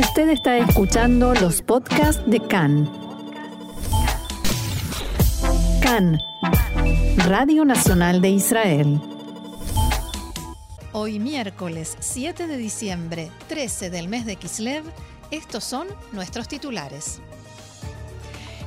Usted está escuchando los podcasts de CAN. CAN, Radio Nacional de Israel. Hoy miércoles 7 de diciembre, 13 del mes de Kislev, estos son nuestros titulares.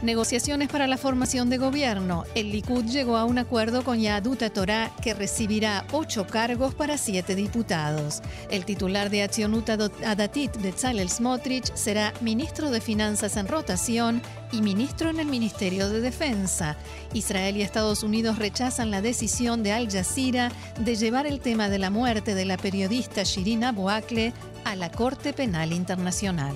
Negociaciones para la formación de gobierno. El Likud llegó a un acuerdo con Yaduta Torah que recibirá ocho cargos para siete diputados. El titular de Accionut Adatit, Bezalel Smotrich, será ministro de Finanzas en rotación y ministro en el Ministerio de Defensa. Israel y Estados Unidos rechazan la decisión de Al Jazeera de llevar el tema de la muerte de la periodista Shirin Abu a la Corte Penal Internacional.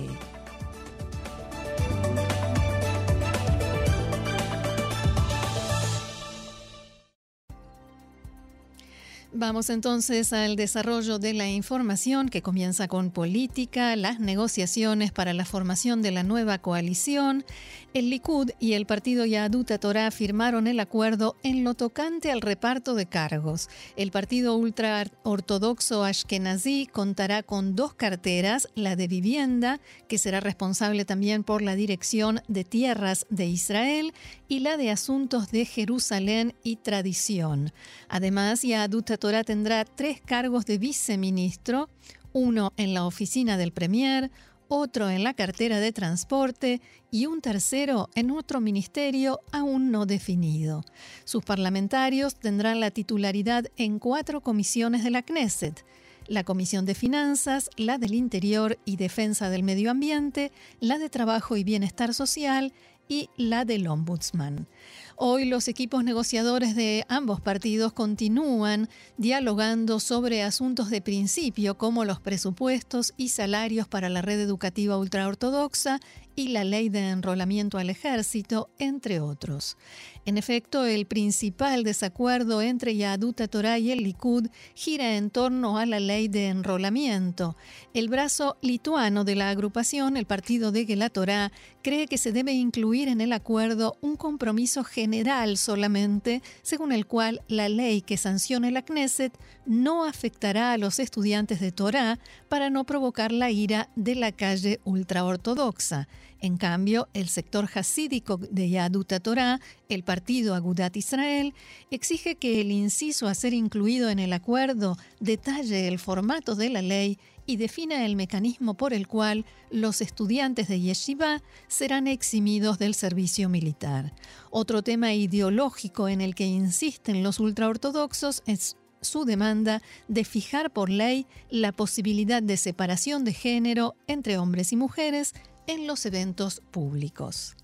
Vamos entonces al desarrollo de la información que comienza con política, las negociaciones para la formación de la nueva coalición. El Likud y el partido Yaduta Torah firmaron el acuerdo en lo tocante al reparto de cargos. El partido ultraortodoxo Ashkenazi contará con dos carteras, la de vivienda, que será responsable también por la dirección de tierras de Israel, y la de asuntos de Jerusalén y tradición. Además, Yaduta Tendrá tres cargos de viceministro, uno en la oficina del Premier, otro en la cartera de transporte y un tercero en otro ministerio aún no definido. Sus parlamentarios tendrán la titularidad en cuatro comisiones de la Knesset, la Comisión de Finanzas, la del Interior y Defensa del Medio Ambiente, la de Trabajo y Bienestar Social y la del Ombudsman. Hoy los equipos negociadores de ambos partidos continúan dialogando sobre asuntos de principio como los presupuestos y salarios para la red educativa ultraortodoxa y la ley de enrolamiento al ejército, entre otros. En efecto, el principal desacuerdo entre Yaduta Torah y el Likud gira en torno a la ley de enrolamiento. El brazo lituano de la agrupación, el partido de Torah, cree que se debe incluir en el acuerdo un compromiso general solamente, según el cual la ley que sancione la Knesset no afectará a los estudiantes de Torah para no provocar la ira de la calle ultraortodoxa. En cambio, el sector hasídico de Yaduta Torah, el partido Agudat Israel, exige que el inciso a ser incluido en el acuerdo detalle el formato de la ley y defina el mecanismo por el cual los estudiantes de Yeshiva serán eximidos del servicio militar. Otro tema ideológico en el que insisten los ultraortodoxos es su demanda de fijar por ley la posibilidad de separación de género entre hombres y mujeres en los eventos públicos.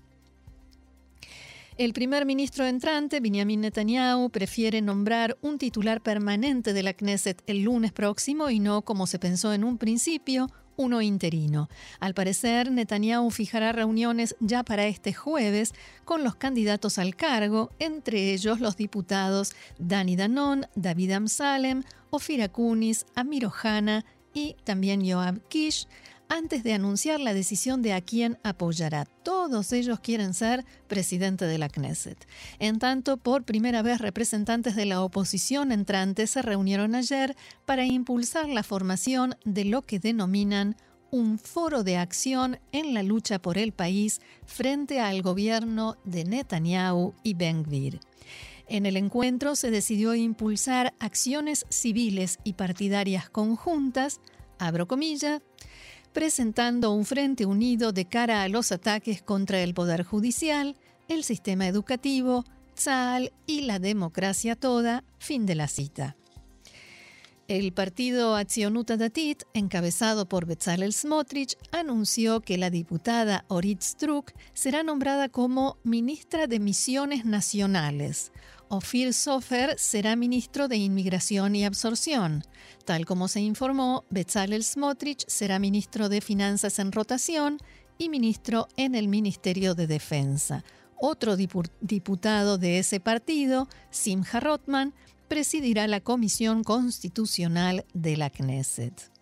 El primer ministro entrante, Benjamin Netanyahu, prefiere nombrar un titular permanente de la Knesset el lunes próximo y no, como se pensó en un principio, uno interino. Al parecer, Netanyahu fijará reuniones ya para este jueves con los candidatos al cargo, entre ellos los diputados Dani Danon, David Amsalem, Ofir Akunis, Amir Ohana y también Yoav Kish, antes de anunciar la decisión de a quién apoyará. Todos ellos quieren ser presidente de la Knesset. En tanto, por primera vez representantes de la oposición entrante se reunieron ayer para impulsar la formación de lo que denominan un foro de acción en la lucha por el país frente al gobierno de Netanyahu y Ben Gvir. En el encuentro se decidió impulsar acciones civiles y partidarias conjuntas, abro comillas, presentando un frente unido de cara a los ataques contra el Poder Judicial, el sistema educativo, Tzal y la democracia toda, fin de la cita. El partido Accionuta Datit, encabezado por Bezalel Smotrich, anunció que la diputada Orit Struk será nombrada como ministra de Misiones Nacionales, Ofir Sofer será ministro de Inmigración y Absorción. Tal como se informó, Bezalel Smotrich será ministro de Finanzas en rotación y ministro en el Ministerio de Defensa. Otro diputado de ese partido, Simha Rotman, presidirá la Comisión Constitucional de la Knesset.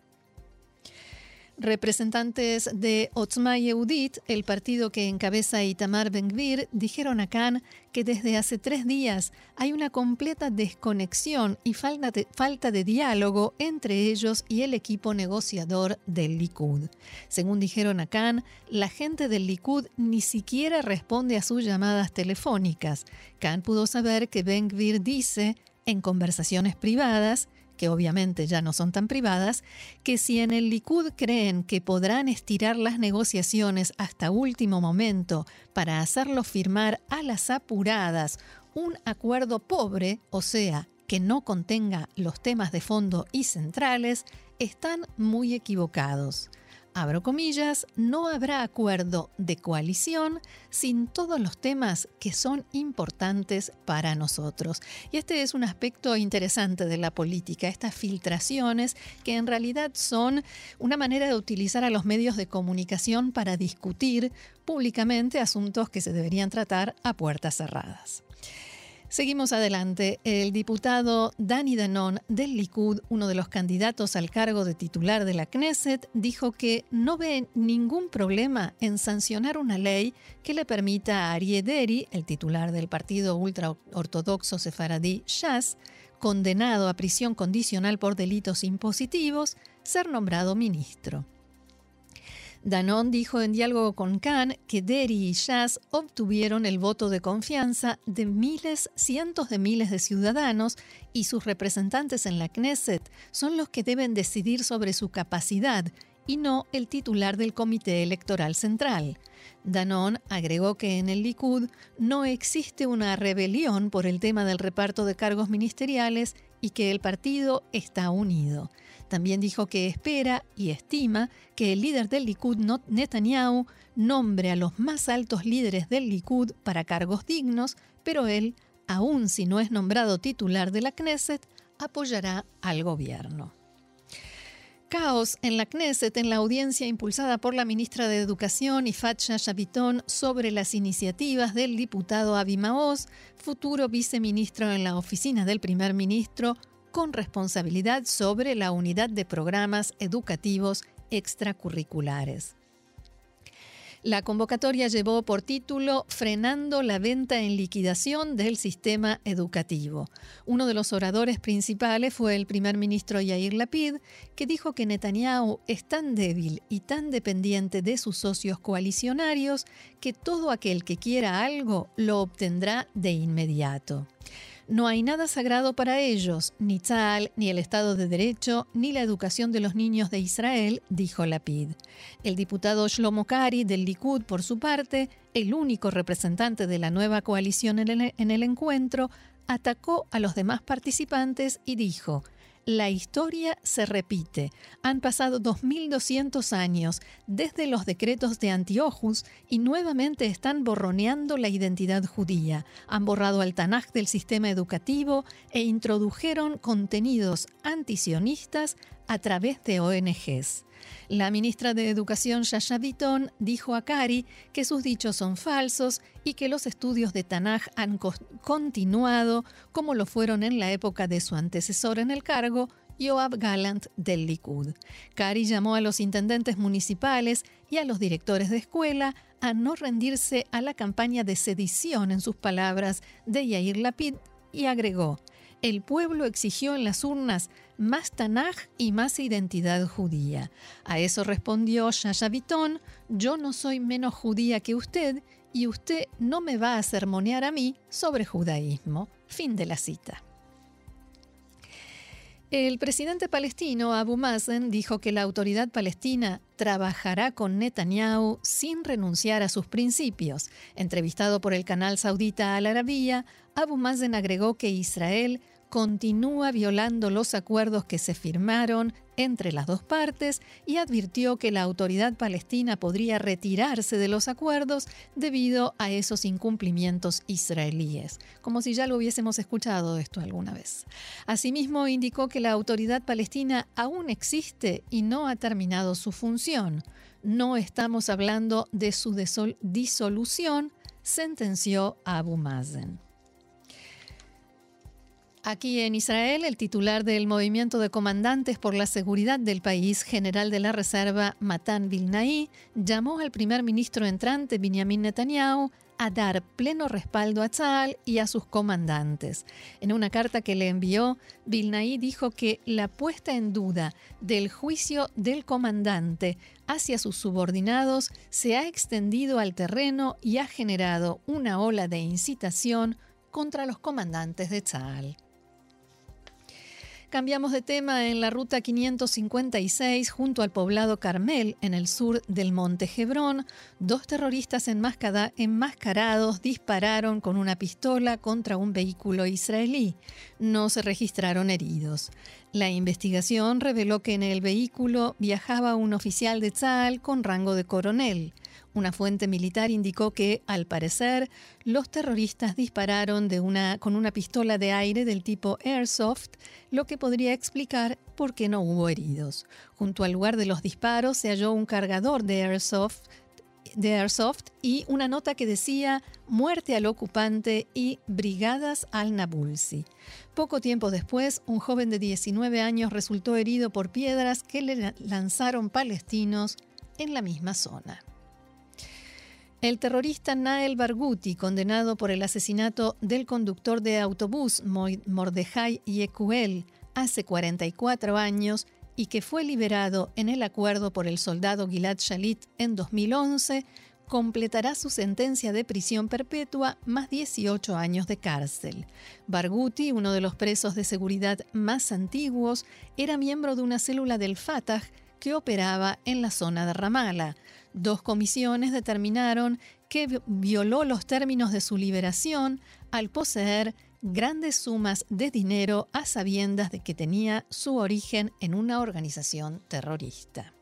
Representantes de Otzma Yehudit, el partido que encabeza Itamar Ben-Gvir, dijeron a Khan que desde hace tres días hay una completa desconexión y falta de, diálogo entre ellos y el equipo negociador del Likud. Según dijeron a Khan, la gente del Likud ni siquiera responde a sus llamadas telefónicas. Khan pudo saber que Ben-Gvir dice en conversaciones privadas que obviamente ya no son tan privadas, que si en el Likud creen que podrán estirar las negociaciones hasta último momento para hacerlo firmar a las apuradas un acuerdo pobre, o sea, que no contenga los temas de fondo y centrales, están muy equivocados abro comillas, no habrá acuerdo de coalición sin todos los temas que son importantes para nosotros. Y este es un aspecto interesante de la política, estas filtraciones que en realidad son una manera de utilizar a los medios de comunicación para discutir públicamente asuntos que se deberían tratar a puertas cerradas. Seguimos adelante. El diputado Dani Danon del Likud, uno de los candidatos al cargo de titular de la Knesset, dijo que no ve ningún problema en sancionar una ley que le permita a Arieh Deri, el titular del partido ultraortodoxo sefaradí Shas, condenado a prisión condicional por delitos impositivos, ser nombrado ministro. Danon dijo en diálogo con Khan que Derry y Jazz obtuvieron el voto de confianza de miles, cientos de miles de ciudadanos y sus representantes en la Knesset son los que deben decidir sobre su capacidad y no el titular del Comité Electoral Central. Danon agregó que en el Likud no existe una rebelión por el tema del reparto de cargos ministeriales y que el partido está unido. También dijo que espera y estima que el líder del Likud, Netanyahu, nombre a los más altos líderes del Likud para cargos dignos, pero él, aun si no es nombrado titular de la Knesset, apoyará al gobierno. Caos en la Knesset en la audiencia impulsada por la ministra de Educación Ifatcha Shabitón sobre las iniciativas del diputado Avi futuro viceministro en la oficina del primer ministro, con responsabilidad sobre la unidad de programas educativos extracurriculares. La convocatoria llevó por título Frenando la venta en liquidación del sistema educativo. Uno de los oradores principales fue el primer ministro Yair Lapid, que dijo que Netanyahu es tan débil y tan dependiente de sus socios coalicionarios que todo aquel que quiera algo lo obtendrá de inmediato. No hay nada sagrado para ellos, ni Tzal, ni el Estado de Derecho, ni la educación de los niños de Israel, dijo Lapid. El diputado Shlomo Kari del Likud, por su parte, el único representante de la nueva coalición en el encuentro, atacó a los demás participantes y dijo, la historia se repite. Han pasado 2200 años desde los decretos de Antiochus y nuevamente están borroneando la identidad judía. Han borrado al Tanaj del sistema educativo e introdujeron contenidos antisionistas a través de ONGs. La ministra de Educación, Shasha Bitton, dijo a Kari que sus dichos son falsos y que los estudios de Tanaj han continuado como lo fueron en la época de su antecesor en el cargo, Yoav Gallant del Likud. Kari llamó a los intendentes municipales y a los directores de escuela a no rendirse a la campaña de sedición, en sus palabras, de Yair Lapid y agregó, el pueblo exigió en las urnas más Tanaj y más identidad judía. A eso respondió Bitton, yo no soy menos judía que usted y usted no me va a sermonear a mí sobre judaísmo. Fin de la cita. El presidente palestino Abu Mazen dijo que la autoridad palestina trabajará con Netanyahu sin renunciar a sus principios. Entrevistado por el canal saudita Al Arabiya, Abu Mazen agregó que Israel continúa violando los acuerdos que se firmaron entre las dos partes y advirtió que la autoridad palestina podría retirarse de los acuerdos debido a esos incumplimientos israelíes, como si ya lo hubiésemos escuchado esto alguna vez. Asimismo, indicó que la autoridad palestina aún existe y no ha terminado su función. No estamos hablando de su disolución, sentenció Abu Mazen. Aquí en Israel, el titular del Movimiento de Comandantes por la Seguridad del país, general de la Reserva Matan Vilnaí, llamó al primer ministro entrante Benjamin Netanyahu a dar pleno respaldo a Tzal y a sus comandantes. En una carta que le envió, Vilnaí dijo que la puesta en duda del juicio del comandante hacia sus subordinados se ha extendido al terreno y ha generado una ola de incitación contra los comandantes de Tzal. Cambiamos de tema en la ruta 556 junto al poblado Carmel, en el sur del Monte Hebrón. Dos terroristas enmascarados dispararon con una pistola contra un vehículo israelí. No se registraron heridos. La investigación reveló que en el vehículo viajaba un oficial de Tzal con rango de coronel. Una fuente militar indicó que, al parecer, los terroristas dispararon con una pistola de aire del tipo Airsoft, lo que podría explicar por qué no hubo heridos. Junto al lugar de los disparos se halló un cargador de Airsoft, de Airsoft y una nota que decía muerte al ocupante y brigadas al Nabulsi. Poco tiempo después, un joven de 19 años resultó herido por piedras que le lanzaron palestinos en la misma zona. El terrorista Nael Barghouti, condenado por el asesinato del conductor de autobús Mordejai Yekuel hace 44 años y que fue liberado en el acuerdo por el soldado Gilad Shalit en 2011, completará su sentencia de prisión perpetua más 18 años de cárcel. Barghouti, uno de los presos de seguridad más antiguos, era miembro de una célula del Fatah que operaba en la zona de Ramallah. Dos comisiones determinaron que violó los términos de su liberación al poseer grandes sumas de dinero a sabiendas de que tenía su origen en una organización terrorista.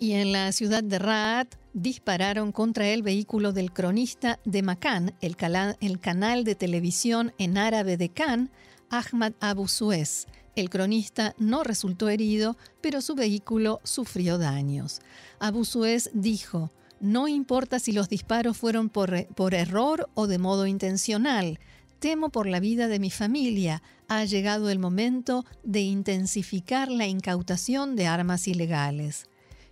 Y en la ciudad de Raat dispararon contra el vehículo del cronista de Macan, el, el canal de televisión en árabe de Khan, Ahmad Abu Suez, el cronista no resultó herido, pero su vehículo sufrió daños. Abu Suez dijo, no importa si los disparos fueron por, por, error o de modo intencional, temo por la vida de mi familia. Ha llegado el momento de intensificar la incautación de armas ilegales.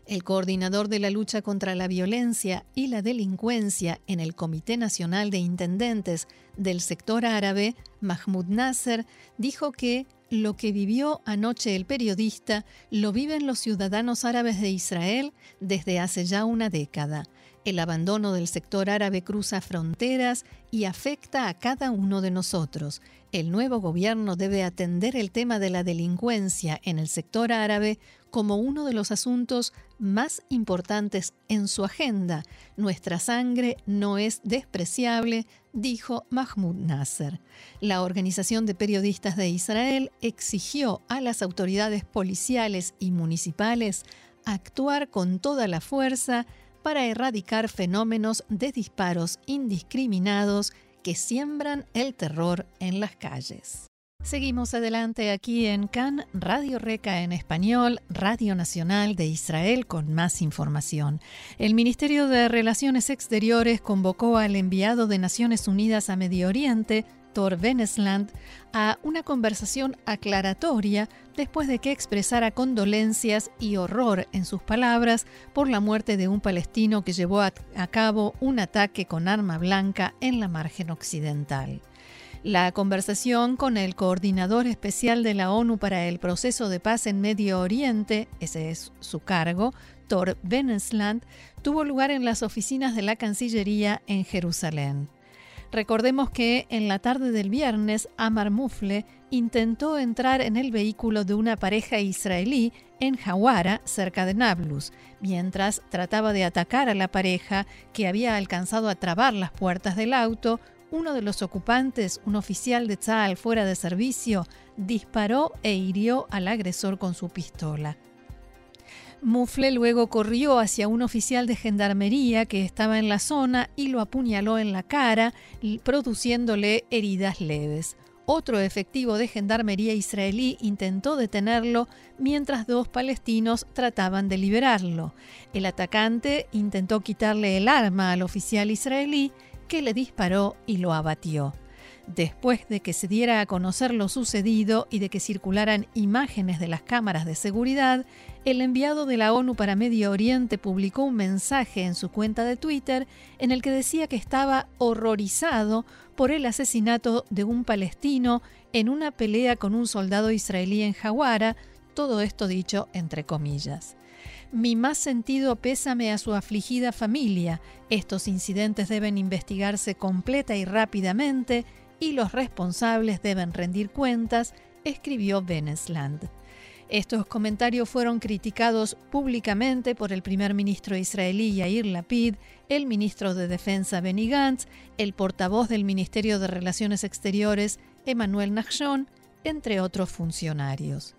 El coordinador de la lucha contra la violencia y la delincuencia en el Comité Nacional de Intendentes del sector árabe, Mahmoud Nasser, dijo que lo que vivió anoche el periodista lo viven los ciudadanos árabes de Israel desde hace ya una década. El abandono del sector árabe cruza fronteras y afecta a cada uno de nosotros. El nuevo gobierno debe atender el tema de la delincuencia en el sector árabe como uno de los asuntos más importantes en su agenda. Nuestra sangre no es despreciable, dijo Mahmoud Nasser. La Organización de Periodistas de Israel exigió a las autoridades policiales y municipales actuar con toda la fuerza para erradicar fenómenos de disparos indiscriminados que siembran el terror en las calles. Seguimos adelante aquí en CAN, Radio Reca en español, Radio Nacional de Israel con más información. El Ministerio de Relaciones Exteriores convocó al enviado de Naciones Unidas a Medio Oriente, Thor Venesland, a una conversación aclaratoria después de que expresara condolencias y horror en sus palabras por la muerte de un palestino que llevó a, cabo un ataque con arma blanca en la margen occidental. La conversación con el coordinador especial de la ONU para el proceso de paz en Medio Oriente, ese es su cargo, Thor Benesland, tuvo lugar en las oficinas de la Cancillería en Jerusalén. Recordemos que en la tarde del viernes, Amar Mufle intentó entrar en el vehículo de una pareja israelí en Hawara, cerca de Nablus, mientras trataba de atacar a la pareja que había alcanzado a trabar las puertas del auto uno de los ocupantes, un oficial de Tzal fuera de servicio, disparó e hirió al agresor con su pistola. Mufle luego corrió hacia un oficial de gendarmería que estaba en la zona y lo apuñaló en la cara, produciéndole heridas leves. Otro efectivo de gendarmería israelí intentó detenerlo mientras dos palestinos trataban de liberarlo. El atacante intentó quitarle el arma al oficial israelí que le disparó y lo abatió. Después de que se diera a conocer lo sucedido y de que circularan imágenes de las cámaras de seguridad, el enviado de la ONU para Medio Oriente publicó un mensaje en su cuenta de Twitter en el que decía que estaba horrorizado por el asesinato de un palestino en una pelea con un soldado israelí en Jawara, todo esto dicho entre comillas. Mi más sentido pésame a su afligida familia. Estos incidentes deben investigarse completa y rápidamente y los responsables deben rendir cuentas, escribió Benesland. Estos comentarios fueron criticados públicamente por el primer ministro israelí Yair Lapid, el ministro de Defensa Benny Gantz, el portavoz del Ministerio de Relaciones Exteriores Emmanuel Nachshon, entre otros funcionarios.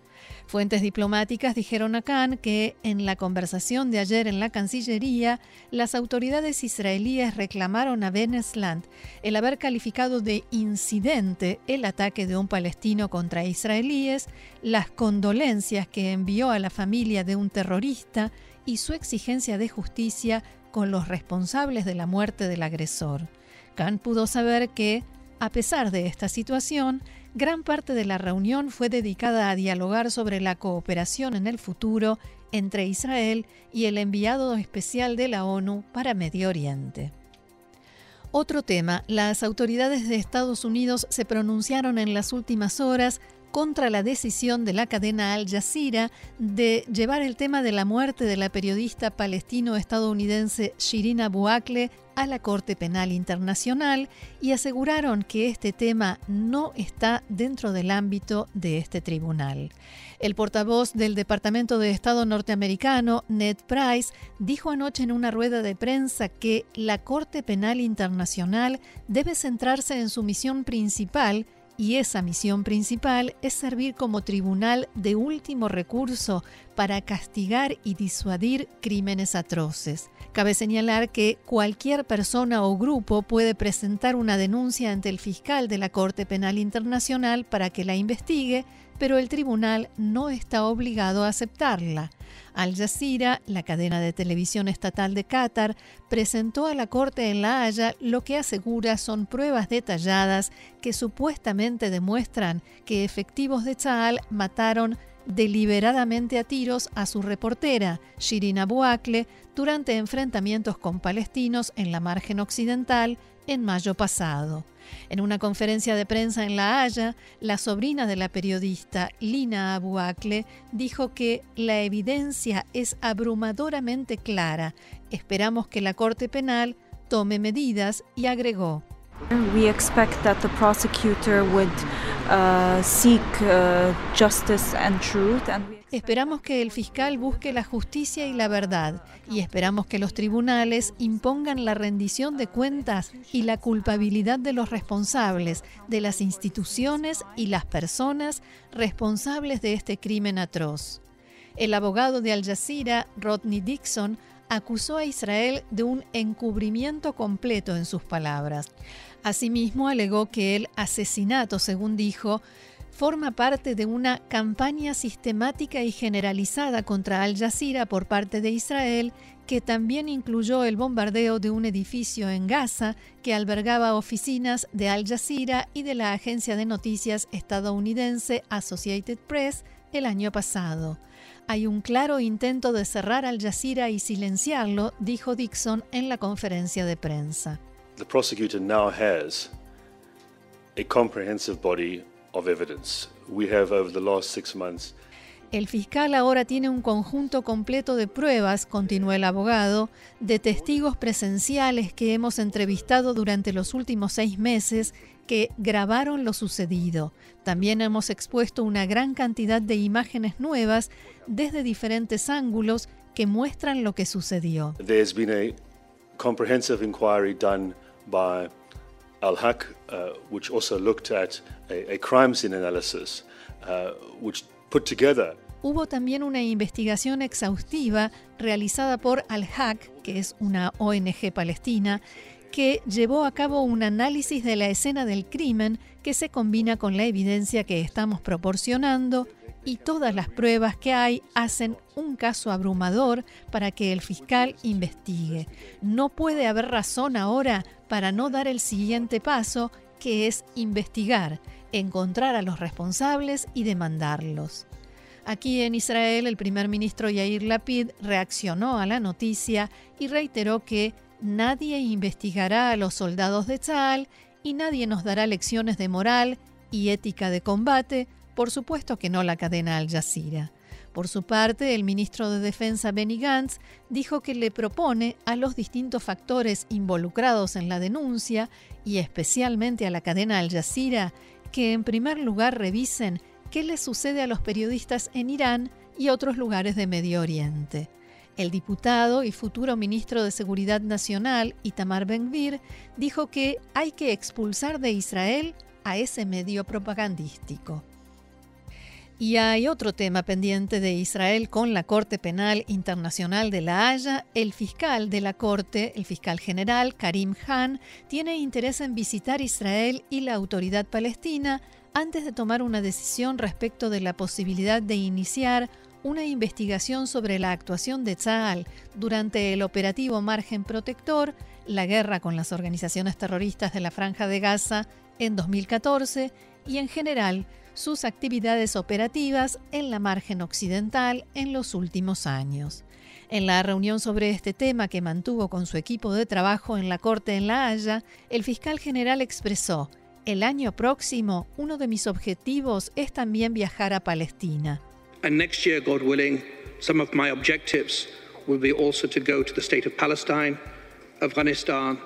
Fuentes diplomáticas dijeron a Khan que en la conversación de ayer en la Cancillería, las autoridades israelíes reclamaron a Benesland el haber calificado de incidente el ataque de un palestino contra israelíes, las condolencias que envió a la familia de un terrorista y su exigencia de justicia con los responsables de la muerte del agresor. Khan pudo saber que, a pesar de esta situación, gran parte de la reunión fue dedicada a dialogar sobre la cooperación en el futuro entre Israel y el enviado especial de la ONU para Medio Oriente. Otro tema, las autoridades de Estados Unidos se pronunciaron en las últimas horas contra la decisión de la cadena Al Jazeera de llevar el tema de la muerte de la periodista palestino-estadounidense Shirin Abu a la Corte Penal Internacional y aseguraron que este tema no está dentro del ámbito de este tribunal. El portavoz del Departamento de Estado norteamericano, Ned Price, dijo anoche en una rueda de prensa que la Corte Penal Internacional debe centrarse en su misión principal y esa misión principal es servir como tribunal de último recurso para castigar y disuadir crímenes atroces. Cabe señalar que cualquier persona o grupo puede presentar una denuncia ante el fiscal de la Corte Penal Internacional para que la investigue, pero el tribunal no está obligado a aceptarla. Al Jazeera, la cadena de televisión estatal de Qatar, presentó a la Corte en La Haya lo que asegura son pruebas detalladas que supuestamente demuestran que efectivos de Tzal mataron deliberadamente a tiros a su reportera, Shirin Abu durante enfrentamientos con palestinos en la margen occidental en mayo pasado. En una conferencia de prensa en La Haya, la sobrina de la periodista Lina Abu Akleh dijo que la evidencia es abrumadoramente clara. Esperamos que la Corte Penal tome medidas y agregó. We expect that the prosecutor would uh, seek uh, justice and truth. Esperamos que el fiscal busque la justicia y la verdad y esperamos que los tribunales impongan la rendición de cuentas y la culpabilidad de los responsables, de las instituciones y las personas responsables de este crimen atroz. El abogado de Al Jazeera, Rodney Dixon, acusó a Israel de un encubrimiento completo en sus palabras. Asimismo, alegó que el asesinato, según dijo, forma parte de una campaña sistemática y generalizada contra Al Jazeera por parte de Israel, que también incluyó el bombardeo de un edificio en Gaza que albergaba oficinas de Al Jazeera y de la agencia de noticias estadounidense Associated Press el año pasado. Hay un claro intento de cerrar Al Jazeera y silenciarlo, dijo Dixon en la conferencia de prensa. The prosecutor now has a comprehensive body el fiscal ahora tiene un conjunto completo de pruebas, continuó el abogado, de testigos presenciales que hemos entrevistado durante los últimos seis meses que grabaron lo sucedido. También hemos expuesto una gran cantidad de imágenes nuevas desde diferentes ángulos que muestran lo que sucedió. There's been a comprehensive inquiry done by Al-Haq, uh, which also looked at a, crime scene analysis, uh, which put together Hubo también una investigación exhaustiva realizada por Al-Haq, que es una ONG palestina, que llevó a cabo un análisis de la escena del crimen que se combina con la evidencia que estamos proporcionando y todas las pruebas que hay hacen un caso abrumador para que el fiscal investigue. No puede haber razón ahora para no dar el siguiente paso que es investigar, encontrar a los responsables y demandarlos. Aquí en Israel, el primer ministro Yair Lapid reaccionó a la noticia y reiteró que nadie investigará a los soldados de Tzal y nadie nos dará lecciones de moral y ética de combate, por supuesto que no la cadena Al Jazeera. Por su parte, el ministro de Defensa Benny Gantz dijo que le propone a los distintos factores involucrados en la denuncia y especialmente a la cadena Al Jazeera que en primer lugar revisen qué le sucede a los periodistas en Irán y otros lugares de Medio Oriente. El diputado y futuro ministro de Seguridad Nacional, Itamar Ben-Gvir, dijo que hay que expulsar de Israel a ese medio propagandístico. Y hay otro tema pendiente de Israel con la Corte Penal Internacional de La Haya. El fiscal de la Corte, el fiscal general Karim Khan, tiene interés en visitar Israel y la autoridad palestina antes de tomar una decisión respecto de la posibilidad de iniciar una investigación sobre la actuación de Tzal durante el operativo Margen Protector, la guerra con las organizaciones terroristas de la Franja de Gaza en 2014 y en general sus actividades operativas en la margen occidental en los últimos años. En la reunión sobre este tema que mantuvo con su equipo de trabajo en la Corte en La Haya, el fiscal general expresó el año próximo, uno de mis objetivos es también viajar a Palestina. And next year, God willing, some of my objectives will be also to go to the state of Palestine, Afghanistan,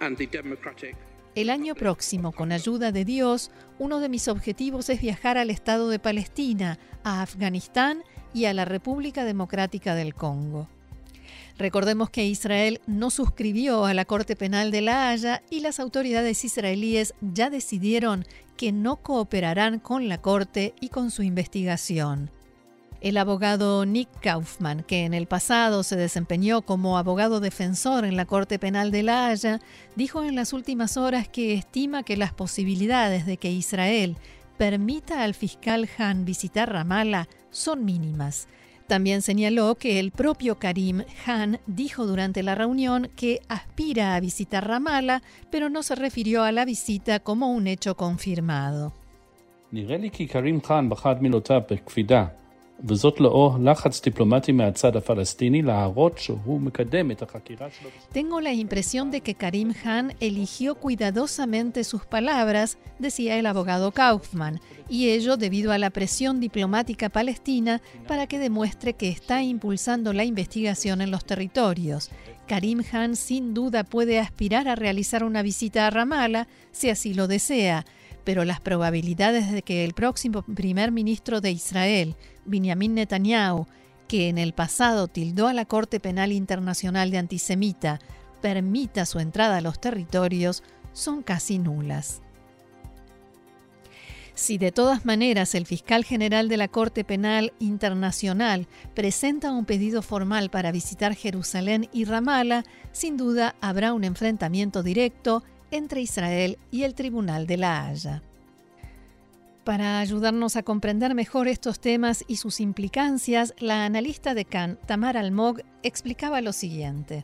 and the democratic. El año próximo, con ayuda de Dios, uno de mis objetivos es viajar al Estado de Palestina, a Afganistán y a la República Democrática del Congo. Recordemos que Israel no suscribió a la Corte Penal de La Haya y las autoridades israelíes ya decidieron que no cooperarán con la Corte y con su investigación. El abogado Nick Kaufman, que en el pasado se desempeñó como abogado defensor en la Corte Penal de La Haya, dijo en las últimas horas que estima que las posibilidades de que Israel permita al fiscal Han visitar Ramallah son mínimas también señaló que el propio Karim Han dijo durante la reunión que aspira a visitar Ramallah, pero no se refirió a la visita como un hecho confirmado. Tengo la impresión de que Karim Khan eligió cuidadosamente sus palabras, decía el abogado Kaufman, y ello debido a la presión diplomática palestina para que demuestre que está impulsando la investigación en los territorios. Karim Khan sin duda puede aspirar a realizar una visita a Ramallah si así lo desea, pero las probabilidades de que el próximo primer ministro de Israel, Benjamin Netanyahu, que en el pasado tildó a la Corte Penal Internacional de antisemita, permita su entrada a los territorios, son casi nulas. Si de todas maneras el fiscal general de la Corte Penal Internacional presenta un pedido formal para visitar Jerusalén y Ramallah, sin duda habrá un enfrentamiento directo entre Israel y el Tribunal de la Haya. Para ayudarnos a comprender mejor estos temas y sus implicancias, la analista de Cannes, Tamar Almog, explicaba lo siguiente.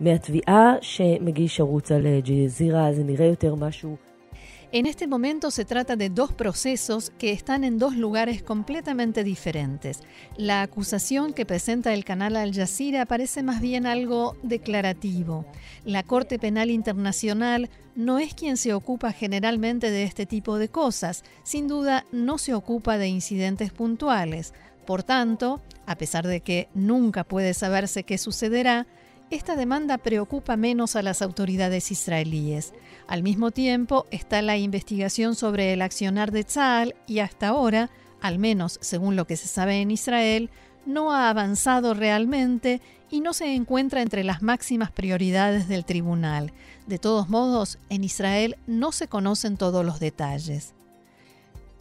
מהתביעה שמגיש ערוץ אל-ג'זירה זה נראה יותר משהו en este momento se trata de dos procesos que están en dos lugares completamente diferentes. La acusación que presenta el canal Al Jazeera parece más bien algo declarativo. La Corte Penal Internacional no es quien se ocupa generalmente de este tipo de cosas, sin duda no se ocupa de incidentes puntuales. Por tanto, a pesar de que nunca puede saberse qué sucederá, esta demanda preocupa menos a las autoridades israelíes. Al mismo tiempo está la investigación sobre el accionar de Tzal y hasta ahora, al menos según lo que se sabe en Israel, no ha avanzado realmente y no se encuentra entre las máximas prioridades del tribunal. De todos modos, en Israel no se conocen todos los detalles.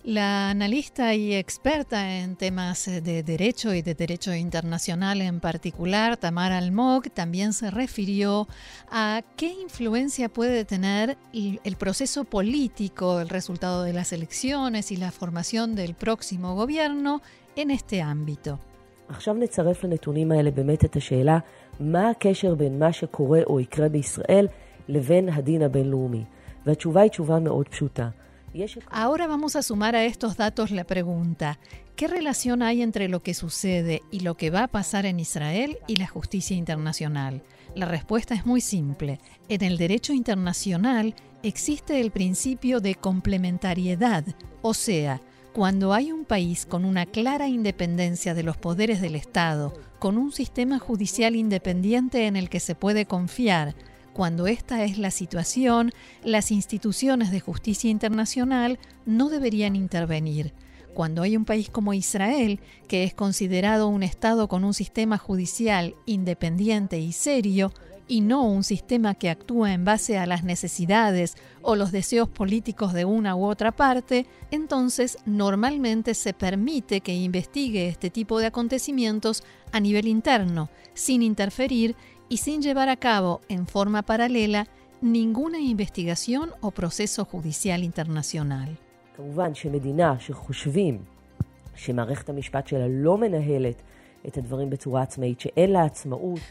La analista y experta en temas de derecho y de derecho internacional en particular, Tamara Almog, también se refirió a qué influencia puede tener el proceso político, el resultado de las elecciones y la formación del próximo gobierno en este ámbito. מה הקשר בין מה שקורה או יקרה בישראל לבין הדין הבינלאומי? והתשובה היא תשובה מאוד פשוטה. Ahora vamos a sumar a estos datos la pregunta, ¿qué relación hay entre lo que sucede y lo que va a pasar en Israel y la justicia internacional? La respuesta es muy simple. En el derecho internacional existe el principio de complementariedad, o sea, cuando hay un país con una clara independencia de los poderes del Estado, con un sistema judicial independiente en el que se puede confiar, cuando esta es la situación, las instituciones de justicia internacional no deberían intervenir. Cuando hay un país como Israel, que es considerado un Estado con un sistema judicial independiente y serio, y no un sistema que actúa en base a las necesidades o los deseos políticos de una u otra parte, entonces normalmente se permite que investigue este tipo de acontecimientos a nivel interno, sin interferir y sin llevar a cabo en forma paralela ninguna investigación o proceso judicial internacional.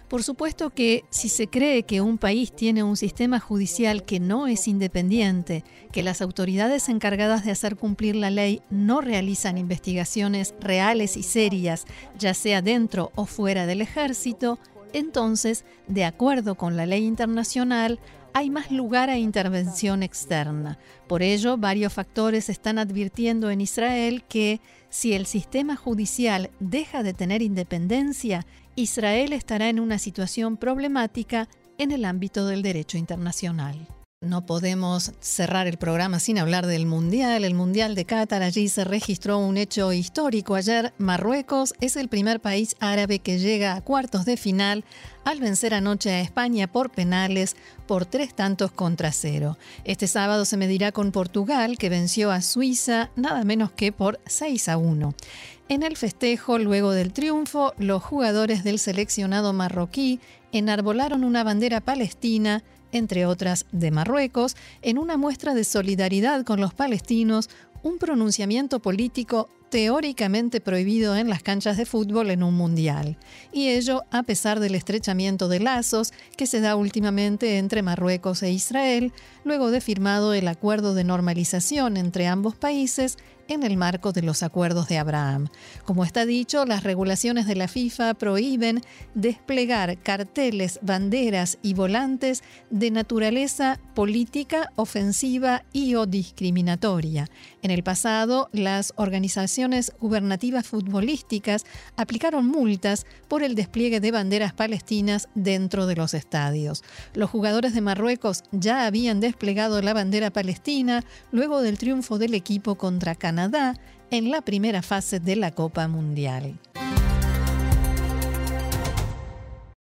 Por supuesto que si se cree que un país tiene un sistema judicial que no es independiente, que las autoridades encargadas de hacer cumplir la ley no realizan investigaciones reales y serias, ya sea dentro o fuera del ejército, entonces, de acuerdo con la ley internacional, hay más lugar a intervención externa. Por ello, varios factores están advirtiendo en Israel que si el sistema judicial deja de tener independencia, Israel estará en una situación problemática en el ámbito del derecho internacional. No podemos cerrar el programa sin hablar del Mundial, el Mundial de Qatar. Allí se registró un hecho histórico. Ayer Marruecos es el primer país árabe que llega a cuartos de final al vencer anoche a España por penales por tres tantos contra cero. Este sábado se medirá con Portugal, que venció a Suiza nada menos que por 6 a 1. En el festejo, luego del triunfo, los jugadores del seleccionado marroquí enarbolaron una bandera palestina entre otras de Marruecos, en una muestra de solidaridad con los palestinos, un pronunciamiento político teóricamente prohibido en las canchas de fútbol en un mundial, y ello a pesar del estrechamiento de lazos que se da últimamente entre Marruecos e Israel, luego de firmado el acuerdo de normalización entre ambos países en el marco de los acuerdos de Abraham. Como está dicho, las regulaciones de la FIFA prohíben desplegar carteles, banderas y volantes de naturaleza política, ofensiva y o discriminatoria. En el pasado, las organizaciones gubernativas futbolísticas aplicaron multas por el despliegue de banderas palestinas dentro de los estadios. Los jugadores de Marruecos ya habían desplegado la bandera palestina luego del triunfo del equipo contra Canadá en la primera fase de la Copa Mundial.